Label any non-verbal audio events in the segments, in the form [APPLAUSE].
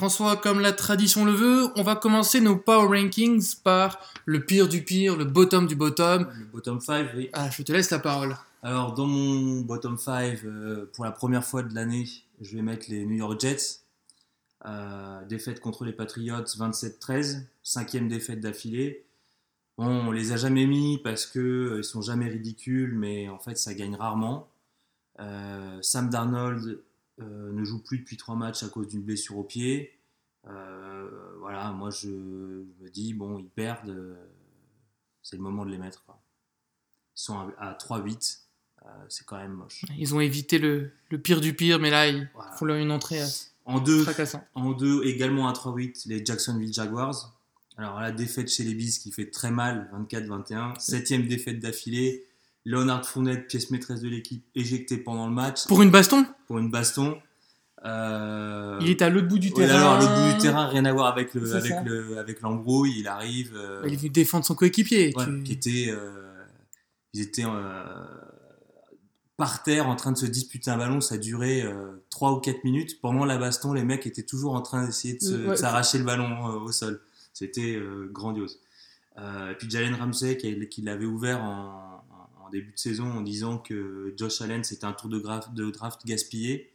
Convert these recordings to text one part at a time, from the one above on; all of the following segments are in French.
François, comme la tradition le veut, on va commencer nos Power Rankings par le pire du pire, le bottom du bottom. Le bottom 5, oui. Ah, je te laisse la parole. Alors, dans mon bottom 5, pour la première fois de l'année, je vais mettre les New York Jets. Euh, défaite contre les Patriots 27-13, cinquième défaite d'affilée. Bon, on les a jamais mis parce que euh, ils sont jamais ridicules, mais en fait ça gagne rarement. Euh, Sam Darnold euh, ne joue plus depuis trois matchs à cause d'une blessure au pied. Euh, voilà, moi je me dis, bon, ils perdent, euh, c'est le moment de les mettre. quoi. Ils sont à, à 3-8, euh, c'est quand même moche. Ils ont évité le, le pire du pire, mais là, il Voilà. faut leur une entrée euh, En deux, fracassante. en deux, également à 3-8, les Jacksonville Jaguars. Alors la défaite chez les Bees qui fait très mal, 24-21. Septième défaite d'affilée. Leonard Fournette, pièce maîtresse de l'équipe, éjecté pendant le match Pour une baston, pour une baston. Euh, il est à l'autre bout du terrain. alors, le bout du terrain, rien à voir avec le, avec le, avec l'embrouille. Il arrive. euh, Il est venu défendre son coéquipier. ouais, Tu- qui était, euh, ils étaient par terre en train de se disputer un ballon. Ça durait 3 ou 4 minutes. Pendant la baston, les mecs étaient toujours en train d'essayer de ouais. s'arracher le ballon au sol. C'était grandiose. Et puis Jalen Ramsey qui, qui l'avait ouvert en, en- début de saison en disant que Josh Allen c'était un tour de, graf- de draft gaspillé.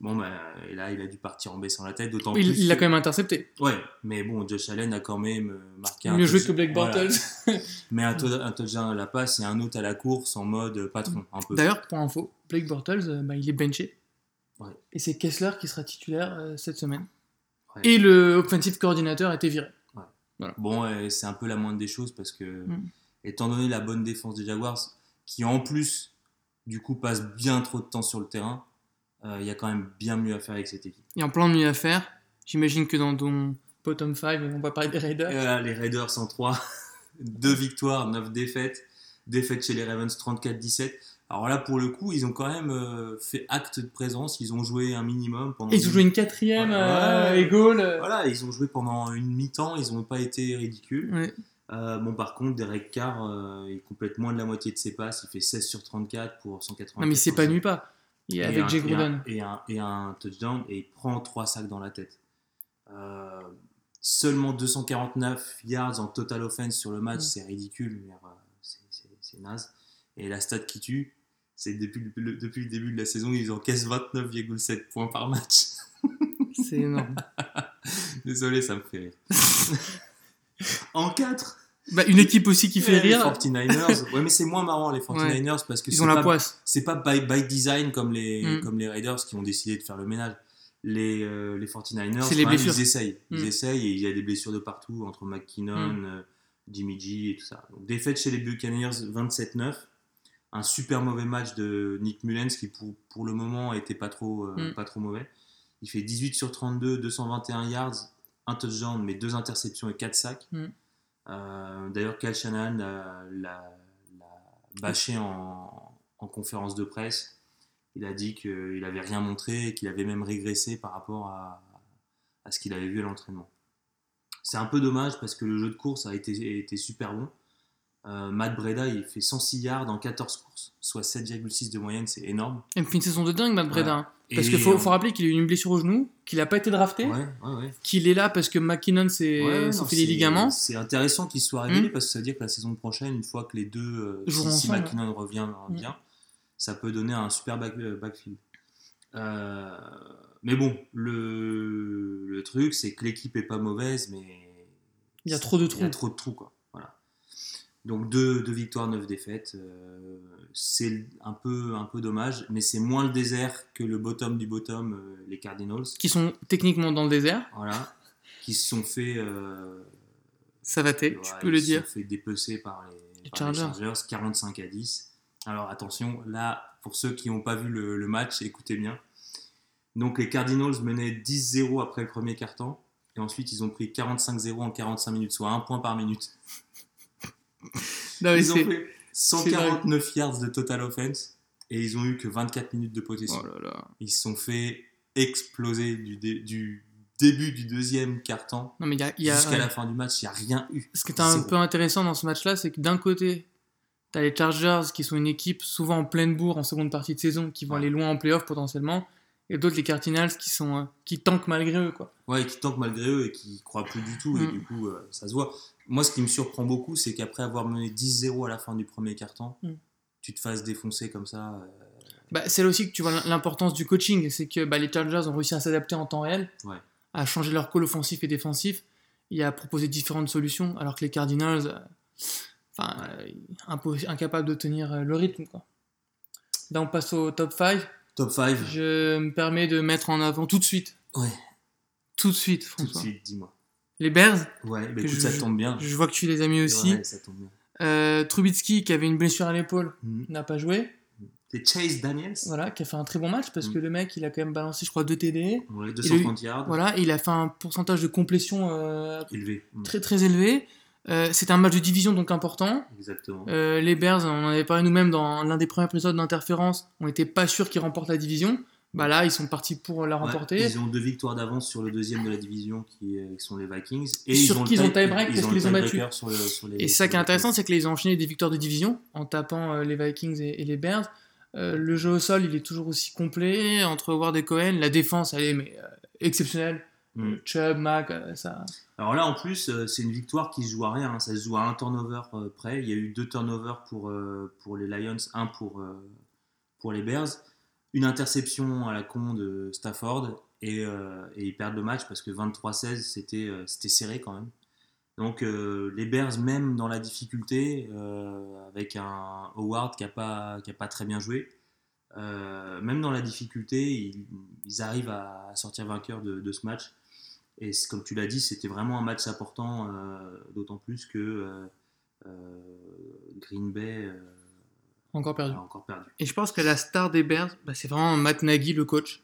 Bon, bah, et là, il a dû partir en baissant la tête, d'autant il plus. il l'a que- quand même intercepté. Ouais, mais bon, Josh Allen a quand même euh, marqué un Mieux joué que Blake voilà. Bortles. [LAUGHS] Mais un, tou- un touchdown à la passe et un autre à la course en mode patron, un peu. D'ailleurs, pour info, Blake Bortles, euh, bah, il est benché. Ouais. Et c'est Kessler qui sera titulaire euh, cette semaine. Ouais. Et le offensive coordinateur a été viré. Bon, c'est un peu la moindre des choses parce que, Mm. Étant donné la bonne défense des Jaguars, qui en plus, du coup, passe bien trop de temps sur le terrain, euh, il y a quand même bien mieux à faire avec cette équipe. Il y a un plan de mieux à faire. J'imagine que dans ton bottom 5, on va parler des Raiders. Et voilà, les Raiders en 3, 2 [LAUGHS] victoires, 9 défaites, défaite chez les Ravens 34-17. Alors là, pour le coup, ils ont quand même euh, fait acte de présence, ils ont joué un minimum pendant. Ils ont joué une quatrième euh, ouais. et goal. Voilà, ils ont joué pendant une mi-temps, ils n'ont pas été ridicules. ouais. Euh, bon, par contre, Derek Carr, euh, il complète moins de la moitié de ses passes. Il fait 16 sur 34 pour 180. Non, mais il s'épanouit pas. Il est avec Jay Gruden. Et un, et un touchdown et il prend 3 sacs dans la tête. Euh, seulement 249 yards en total offense sur le match, c'est ridicule. euh, c'est- naze. Et la stat qui tue, c'est depuis le, depuis le début de la saison, ils encaissent 29,7 points par match. C'est énorme. [LAUGHS] Désolé, ça me fait rire. [LAUGHS] en 4 Bah, une équipe aussi qui fait Ouais, les rire. 49ers. [LAUGHS] Ouais, mais c'est moins marrant les 49ers parce que Ils c'est ont la pas, poisse. c'est pas by, by design comme les, Mm. comme les Raiders qui ont décidé de faire le ménage. Les, euh, les 49ers, C'est les quand même, blessures. ils essayent. Ils Mm. essayent et il y a des blessures de partout entre McKinnon, Mm. euh, Jimmy G et tout ça. Donc, défaite chez les Buccaneers 27-9. Un super mauvais match de Nick Mullens qui pour, pour le moment était pas trop, euh, Mm. pas trop mauvais. Il fait 18 sur 32, 221 yards, un touchdown, mais deux interceptions et quatre sacs. Euh, D'ailleurs, Kyle Shanahan l'a l'a- bâché en, en conférence de presse. Il a dit qu'il n'avait rien montré et qu'il avait même régressé par rapport à, ce qu'il avait vu à l'entraînement. C'est un peu dommage parce que le jeu de course a été super bon. Euh, Matt Breda, il fait 106 yards en 14 courses, soit 7,6 de moyenne, c'est énorme. Et puis une saison de dingue, Matt Breda. Parce qu'il faut, rappeler qu'il a eu une blessure au genou, qu'il n'a pas été drafté, Ouais, ouais, ouais. qu'il est là parce que McKinnon s'est fait les c'est- ligaments. C'est intéressant qu'il soit révélé Mm. parce que ça veut dire que la saison prochaine, une fois que les deux, euh, si, si. McKinnon revient Mm. bien, ça peut donner un super back- euh, backfield. Euh, mais bon, le, le truc, c'est que l'équipe est pas mauvaise, mais Il y a trop de il y a trous. trop de trous, quoi. Voilà. Donc deux, deux victoires, neuf défaites. euh, c'est un peu, un peu dommage, mais c'est moins le désert que le bottom du bottom, euh, les Cardinals. Qui sont techniquement dans le désert. Voilà. Qui se sont fait. euh, Ça va tu peux le ils se dire. sont fait dépecer par les, Les par les Chargers. Chargers, 45 à 10. Alors attention, là, pour ceux qui n'ont pas vu le, le match, écoutez bien. Donc les Cardinals menaient 10-0 après le premier quart-temps. Et ensuite, ils ont pris 45-0 en 45 minutes, soit un point par minute. Non, mais Ils ont fait 149 yards de total offense. Et ils ont eu que 24 minutes de possession. Oh là là. Ils se sont fait exploser du, dé- du début du deuxième quart-temps jusqu'à la fin du match. Il n'y a rien eu. Ce qui est un Zéro. peu intéressant dans ce match-là, c'est que d'un côté, tu as les Chargers qui sont une équipe souvent en pleine bourre en seconde partie de saison, qui vont Ouais. aller loin en playoff potentiellement. Et d'autres les Cardinals qui sont euh, qui tankent malgré eux quoi. Ouais, qui tankent malgré eux et qui croient plus du tout et Mm. du coup euh, ça se voit. Moi, ce qui me surprend beaucoup, c'est qu'après avoir mené 10-0 à la fin du premier quart-temps, Mm. tu te fasses défoncer comme ça. euh, Bah, c'est là aussi que tu vois l'importance du coaching, c'est que bah, les Chargers ont réussi à s'adapter en temps réel, Ouais. à changer leur call offensif et défensif, et à proposer différentes solutions, alors que les Cardinals, euh, enfin, incapables de tenir le rythme. Quoi. Là, on passe au top 5. Top 5. Je me permets de mettre en avant tout de suite, Ouais, tout de suite, tout de François. suite, dis-moi. Les Bears, Ouais, bah écoute, je- ça tombe bien. je vois que tu les as mis aussi. Ouais, ça tombe bien. Euh, Trubitsky, qui avait une blessure à l'épaule, Mhm. n'a pas joué. C'est Chase Daniels. Voilà, qui a fait un très bon match parce Mm. que le mec, il a quand même balancé, je crois, 2 TD. Ouais, 230 yards. Voilà, et il a fait un pourcentage de complétion euh, Élevé. Mm, très très élevé. Euh, c'est un match de division donc important. Exactement. Euh, les Bears, on en avait parlé nous-mêmes dans l'un des premiers épisodes d'interférence, on n'était pas sûr qu'ils remportent la division. Bah là, ils sont partis pour la Ouais, remporter. ils ont deux victoires d'avance sur le deuxième de la division qui, qui sont les Vikings. Et Sur le qui ils ont tie- tie-break parce qu'ils les ont Sur le- sur les- Et ça qui est intéressant, c'est qu'ils ont enchaîné des victoires de division en tapant euh, les Vikings et, et les Bears. Euh, le jeu au sol, il est toujours aussi complet entre Ward et Cohen. La défense, elle est mais, euh, exceptionnelle. Mm. Chubb, Mac, ça. Alors là, en plus, euh, c'est une victoire qui se joue à rien. hein. Ça se joue à un turnover euh, près. Il y a eu deux turnovers pour, euh, pour les Lions, un pour, pour les Bears. Une interception à la con de Stafford. Et, et ils perdent le match parce que 23-16, c'était c'était serré quand même. Donc euh, les Bears, même dans la difficulté, euh, avec un Howard qui n'a pas, qui a pas très bien joué, euh, même dans la difficulté, ils, ils arrivent à sortir vainqueurs de, de ce match. Et comme tu l'as dit, c'était vraiment un match important, euh, d'autant plus que euh, euh, Green Bay Encore perdu. a encore perdu. Et je pense que la star des Bears, bah, c'est vraiment Matt Nagy, le coach,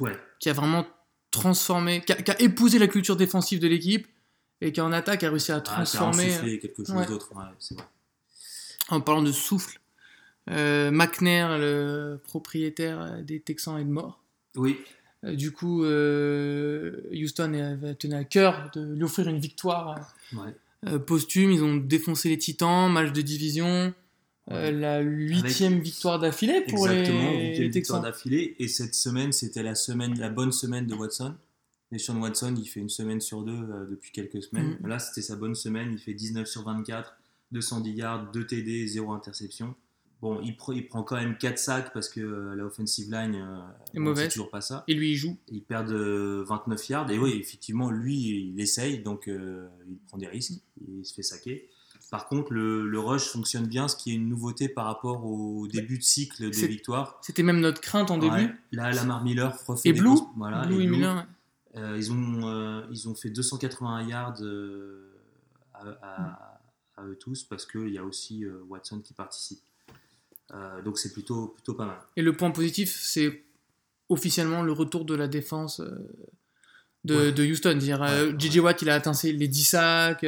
Ouais, qui a vraiment transformé, qui a, qui a épousé la culture défensive de l'équipe et qui en attaque a réussi à Ah, a transformer. insufflé quelque chose ouais. d'autre, ouais, c'est vrai. En parlant de souffle, euh, McNair, le propriétaire des Texans, est mort. Oui, du coup, euh, Houston tenu à cœur de lui offrir une victoire ouais. euh, posthume. Ils ont défoncé les Titans, match de division. euh, Ouais. la huitième victoire d'affilée pour exactement, les, les Texans. d'affilée. Et cette semaine, c'était la semaine, la bonne semaine de Watson. Et Sean Watson, il fait une semaine sur deux euh, depuis quelques semaines. Mhm. Là, c'était sa bonne semaine. Il fait 19 sur 24, 210 yards, 2 TD, 0 interception. Bon, il, pre- il prend quand même 4 sacs parce que euh, la offensive line, euh, Est mauvaise. toujours pas ça. Et lui, il joue. Ils perdent euh, 29 yards. Et oui, effectivement, lui, il essaye, donc euh, il prend des risques, il se fait saquer. Par contre, le, le rush fonctionne bien, ce qui est une nouveauté par rapport au début de cycle des victoires. C'était même notre crainte en début. Là, Lamar Miller refait Et des Blue, grosses- voilà, Blue et et Blue. Miller, ouais. Euh, ils, ont, euh, ils ont fait 281 yards euh, à, à- à eux tous parce qu'il y a aussi euh, Watson qui participe. Euh, donc c'est plutôt, plutôt pas mal. Et le point positif, c'est officiellement le retour de la défense euh, de, Ouais. de Houston. Dire, euh, Ouais, JJ Watt, il a atteint les 10 sacs.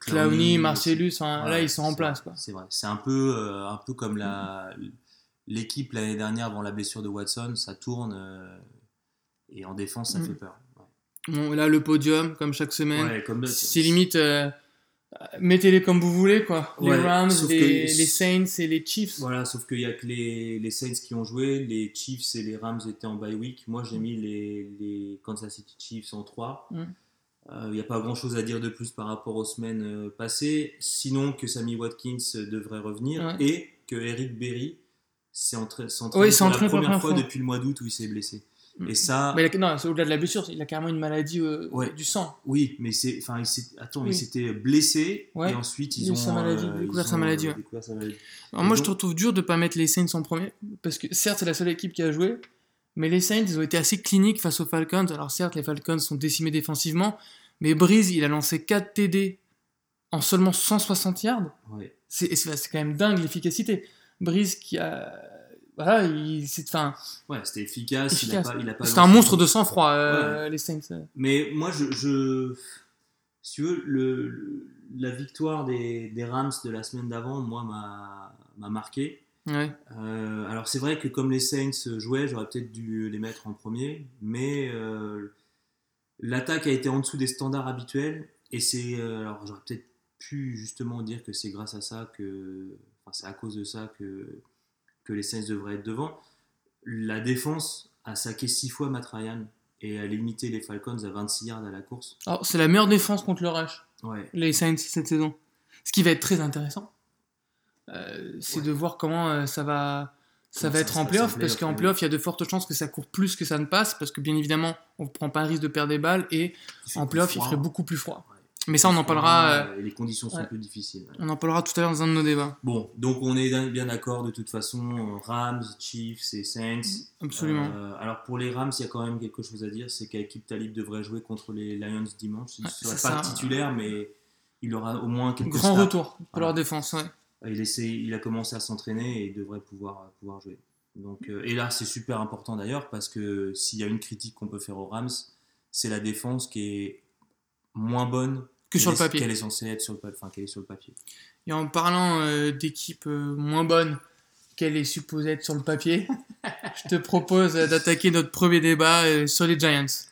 Clowney. Marcellus, Voilà, là ils sont en place. C'est vrai. C'est un peu, un peu comme la, l'équipe l'année dernière avant la blessure de Watson, ça tourne et en défense ça Mm. fait peur. Bon, là, le podium, comme chaque semaine, c'est limite. Mettez-les comme vous voulez, quoi. Les Ouais, Rams, que- les, Saints et les Chiefs. Voilà, sauf qu'il n'y a que les, les Saints qui ont joué, les Chiefs et les Rams étaient en bye week. Moi, j'ai mis les, les Kansas City Chiefs en 3. Mm. Il n'y a pas grand chose à dire de plus par rapport aux semaines euh, passées, sinon que Sammy Watkins euh, devrait revenir Ouais. et que Eric Berry s'est Ouais, entraîné pour la première fois fois. depuis le mois d'août où il s'est blessé. Mm. Et ça, Mais il a- non, c'est au-delà de la blessure, il a carrément une maladie euh, Ouais. du sang. oui, mais c'est, enfin, il attends, Oui. il s'était blessé Ouais. et ensuite ils ont sa maladie, euh, découvert ils sa ont, maladie, ouais. découvert sa maladie. Alors Et moi, je te retrouve dur de pas mettre les Saints en premier, parce que certes, c'est la seule équipe qui a joué, mais les Saints, ils ont été assez cliniques face aux Falcons. Alors certes, les Falcons sont décimés défensivement, mais Breeze, il a lancé 4 TD en seulement 160 yards. C'est quand même dingue l'efficacité. Breeze qui a... Voilà, il... c'est... Enfin, Ouais, c'était efficace. Il a Efficace. pas, il a pas c'est un lancé- monstre de sang-froid, euh, les Saints. Mais moi, je, je- si tu veux, le, le- la victoire des, des Rams de la semaine d'avant, moi, m'a, m'a marqué. Ouais. Euh, alors, c'est vrai que comme les Saints jouaient, j'aurais peut-être dû les mettre en premier, mais euh, l'attaque a été en dessous des standards habituels, et c'est, alors j'aurais peut-être pu justement dire que c'est grâce à ça que, enfin, c'est à cause de ça que que les Saints devraient être devant. La défense a saqué 6 fois Matt Ryan et a limité les Falcons à 26 yards à la course. Alors, c'est la meilleure défense contre le rush, Ouais. les Saints, cette saison. Ce qui va être très intéressant, euh, c'est Ouais. de voir comment euh, ça va, ça Comment va ça être en playoff, parce qu'en playoff, il y a de fortes chances que ça court plus que ça ne passe, parce que bien évidemment, on ne prend pas un risque de perdre des balles, et en playoff, il ferait beaucoup plus froid. Mais ça, on en parlera, euh, Et les conditions sont ouais. plus difficiles. ouais. on en parlera tout à l'heure dans un de nos débats. Bon, donc on est bien d'accord de toute façon. Rams, Chiefs et Saints. Absolument. Euh, alors pour les Rams, il y a quand même quelque chose à dire, c'est qu'Akib Talib devrait jouer contre les Lions dimanche. Il ne Ouais, sera pas ça. titulaire, mais il aura au moins quelques Grand snaps. retour pour Voilà. leur défense, ouais. Il, essaie, il a commencé à s'entraîner et il devrait pouvoir, pouvoir jouer. Donc, euh, et là, c'est super important d'ailleurs parce que s'il y a une critique qu'on peut faire aux Rams, c'est la défense qui est moins bonne Que sur le qu'elle est- papier. qu'elle est censée être sur le, pa- enfin, qu'elle est sur le papier? Et en parlant euh, d'équipes euh, moins bonnes qu'elle est supposée être sur le papier, [LAUGHS] je te propose euh, d'attaquer notre premier débat euh, sur les Giants.